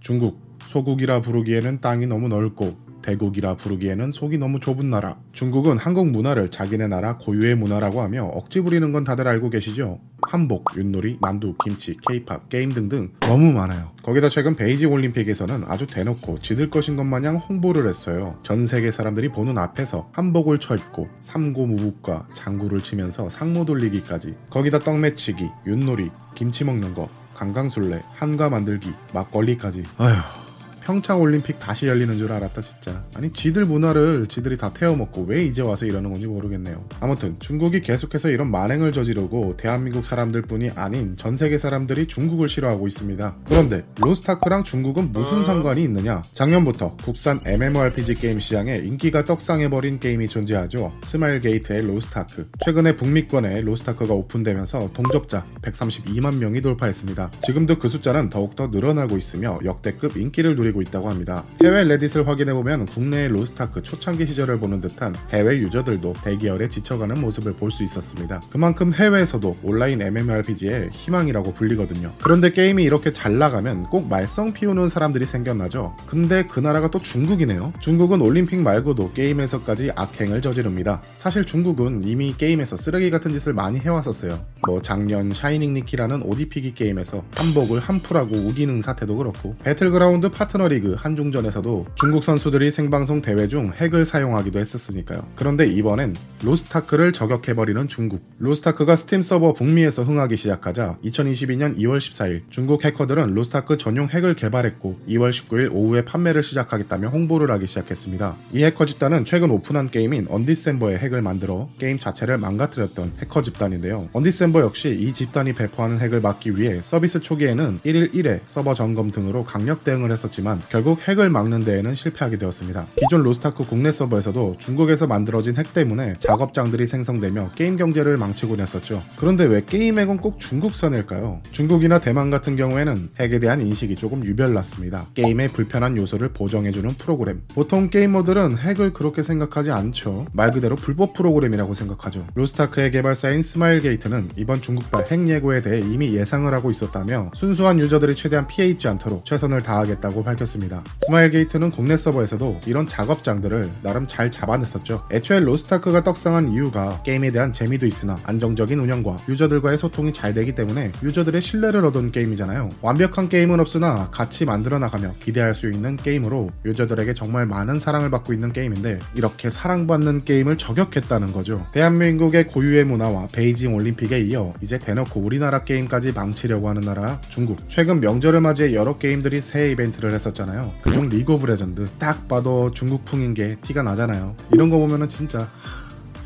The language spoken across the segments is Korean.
중국 소국이라 부르기에는 땅이 너무 넓고 대국이라 부르기에는 속이 너무 좁은 나라. 중국은 한국 문화를 자기네 나라 고유의 문화라고 하며 억지 부리는 건 다들 알고 계시죠? 한복, 윷놀이, 만두, 김치, 케이팝, 게임 등등 너무 많아요. 거기다 최근 베이징 올림픽에서는 아주 대놓고 지들 것인 것 마냥 홍보를 했어요. 전 세계 사람들이 보는 앞에서 한복을 쳐입고 삼고 무북과 장구를 치면서 상모 돌리기까지 거기다 떡 매치기, 윷놀이, 김치 먹는 거, 강강술래, 한과 만들기, 막걸리까지. 아휴 평창 올림픽 다시 열리는 줄 알았다 진짜. 아니 지들 문화를 지들이 다 태워먹고 왜 이제 와서 이러는 건지 모르겠네요. 아무튼 중국이 계속해서 이런 만행을 저지르고 대한민국 사람들뿐이 아닌 전 세계 사람들이 중국을 싫어하고 있습니다. 그런데 로스타크랑 중국은 무슨 상관이 있느냐? 작년부터 국산 MMORPG 게임 시장에 인기가 떡상해버린 게임이 존재하죠. 스마일 게이트의 로스타크. 최근에 북미권에 로스타크가 오픈되면서 동접자 132만 명이 돌파했습니다. 지금도 그 숫자는 더욱더 늘어나고 있으며 역대급 인기를 누리고 보이고 있다고 합니다. 해외 Reddit을 확인해보면 국내의 로스타크 초창기 시절을 보는 듯한 해외 유저들도 대기열에 지쳐가는 모습을 볼 수 있었습니다. 그만큼 해외에서도 온라인 MMORPG의 희망이라고 불리거든요. 그런데 게임이 이렇게 잘 나가면 꼭 말썽 피우는 사람들이 생겨나죠. 근데 그 나라가 또 중국이네요. 중국은 올림픽 말고도 게임에서까지 악행을 저지릅니다. 사실 중국은 이미 게임에서 쓰레기 같은 짓을 많이 해왔었어요. 뭐 작년 샤이닝 니키라는 옷 입히기 게임에서 한복을 한푸라고 우기는 사태도 그렇고 배틀그라운드 파트너 리그 한중전에서도 중국 선수들이 생방송 대회 중 핵을 사용하기도 했었으니까요. 그런데 이번엔 로스타크를 저격해버리는 중국. 로스타크가 스팀 서버 북미에서 흥하기 시작하자 2022년 2월 14일 중국 해커들은 로스타크 전용 핵을 개발했고 2월 19일 오후에 판매를 시작하겠다며 홍보를 하기 시작했습니다. 이 해커 집단은 최근 오픈한 게임인 언디셈버의 핵을 만들어 게임 자체를 망가뜨렸던 해커 집단인데요. 언디셈버 역시 이 집단이 배포하는 핵을 막기 위해 서비스 초기에는 1일 1회 서버 점검 등으로 강력 대응을 했었지만 결국 핵을 막는 데에는 실패하게 되었습니다. 기존 로스타크 국내 서버에서도 중국에서 만들어진 핵 때문에 작업장들이 생성되며 게임 경제를 망치곤 했었죠. 그런데 왜 게임 핵은 꼭 중국산일까요? 중국이나 대만 같은 경우에는 핵에 대한 인식이 조금 유별났습니다. 게임의 불편한 요소를 보정해주는 프로그램. 보통 게이머들은 핵을 그렇게 생각하지 않죠. 말 그대로 불법 프로그램이라고 생각하죠. 로스타크의 개발사인 스마일 게이트는 이번 중국발 핵 예고에 대해 이미 예상을 하고 있었다며 순수한 유저들이 최대한 피해 입지 않도록 최선을 다하겠다고 밝혔습니다. 스마일 게이트는 국내 서버에서도 이런 작업장들을 나름 잘 잡아냈었죠. 애초에 로스타크가 떡상한 이유가 게임에 대한 재미도 있으나 안정적인 운영과 유저들과의 소통이 잘 되기 때문에 유저들의 신뢰를 얻은 게임이잖아요. 완벽한 게임은 없으나 같이 만들어 나가며 기대할 수 있는 게임으로 유저들에게 정말 많은 사랑을 받고 있는 게임인데 이렇게 사랑받는 게임을 저격했다는 거죠. 대한민국의 고유의 문화와 베이징 올림픽에 이어 이제 대놓고 우리나라 게임까지 망치려고 하는 나라 중국. 최근 명절을 맞이해 여러 게임들이 새 이벤트를 했 었잖아요. 그중 리그 오브 레전드 딱 봐도 중국풍인 게 티가 나잖아요. 이런 거 보면은 진짜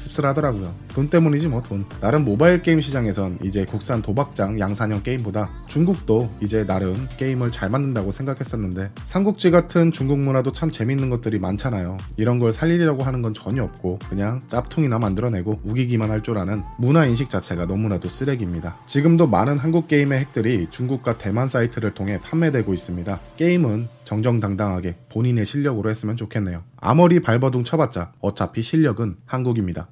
씁쓸하더라고요. 돈 때문이지 뭐 돈. 나름 모바일 게임 시장에선 이제 국산 도박장 양산형 게임보다 중국도 이제 나름 게임을 잘 만든다고 생각했었는데 삼국지 같은 중국 문화도 참 재밌는 것들이 많잖아요. 이런 걸 살리려고 하는 건 전혀 없고 그냥 짭퉁이나 만들어내고 우기기만 할 줄 아는 문화 인식 자체가 너무나도 쓰레기입니다. 지금도 많은 한국 게임의 핵들이 중국과 대만 사이트를 통해 판매되고 있습니다. 게임은 정정당당하게 본인의 실력으로 했으면 좋겠네요. 아무리 발버둥 쳐봤자 어차피 실력은 한국입니다.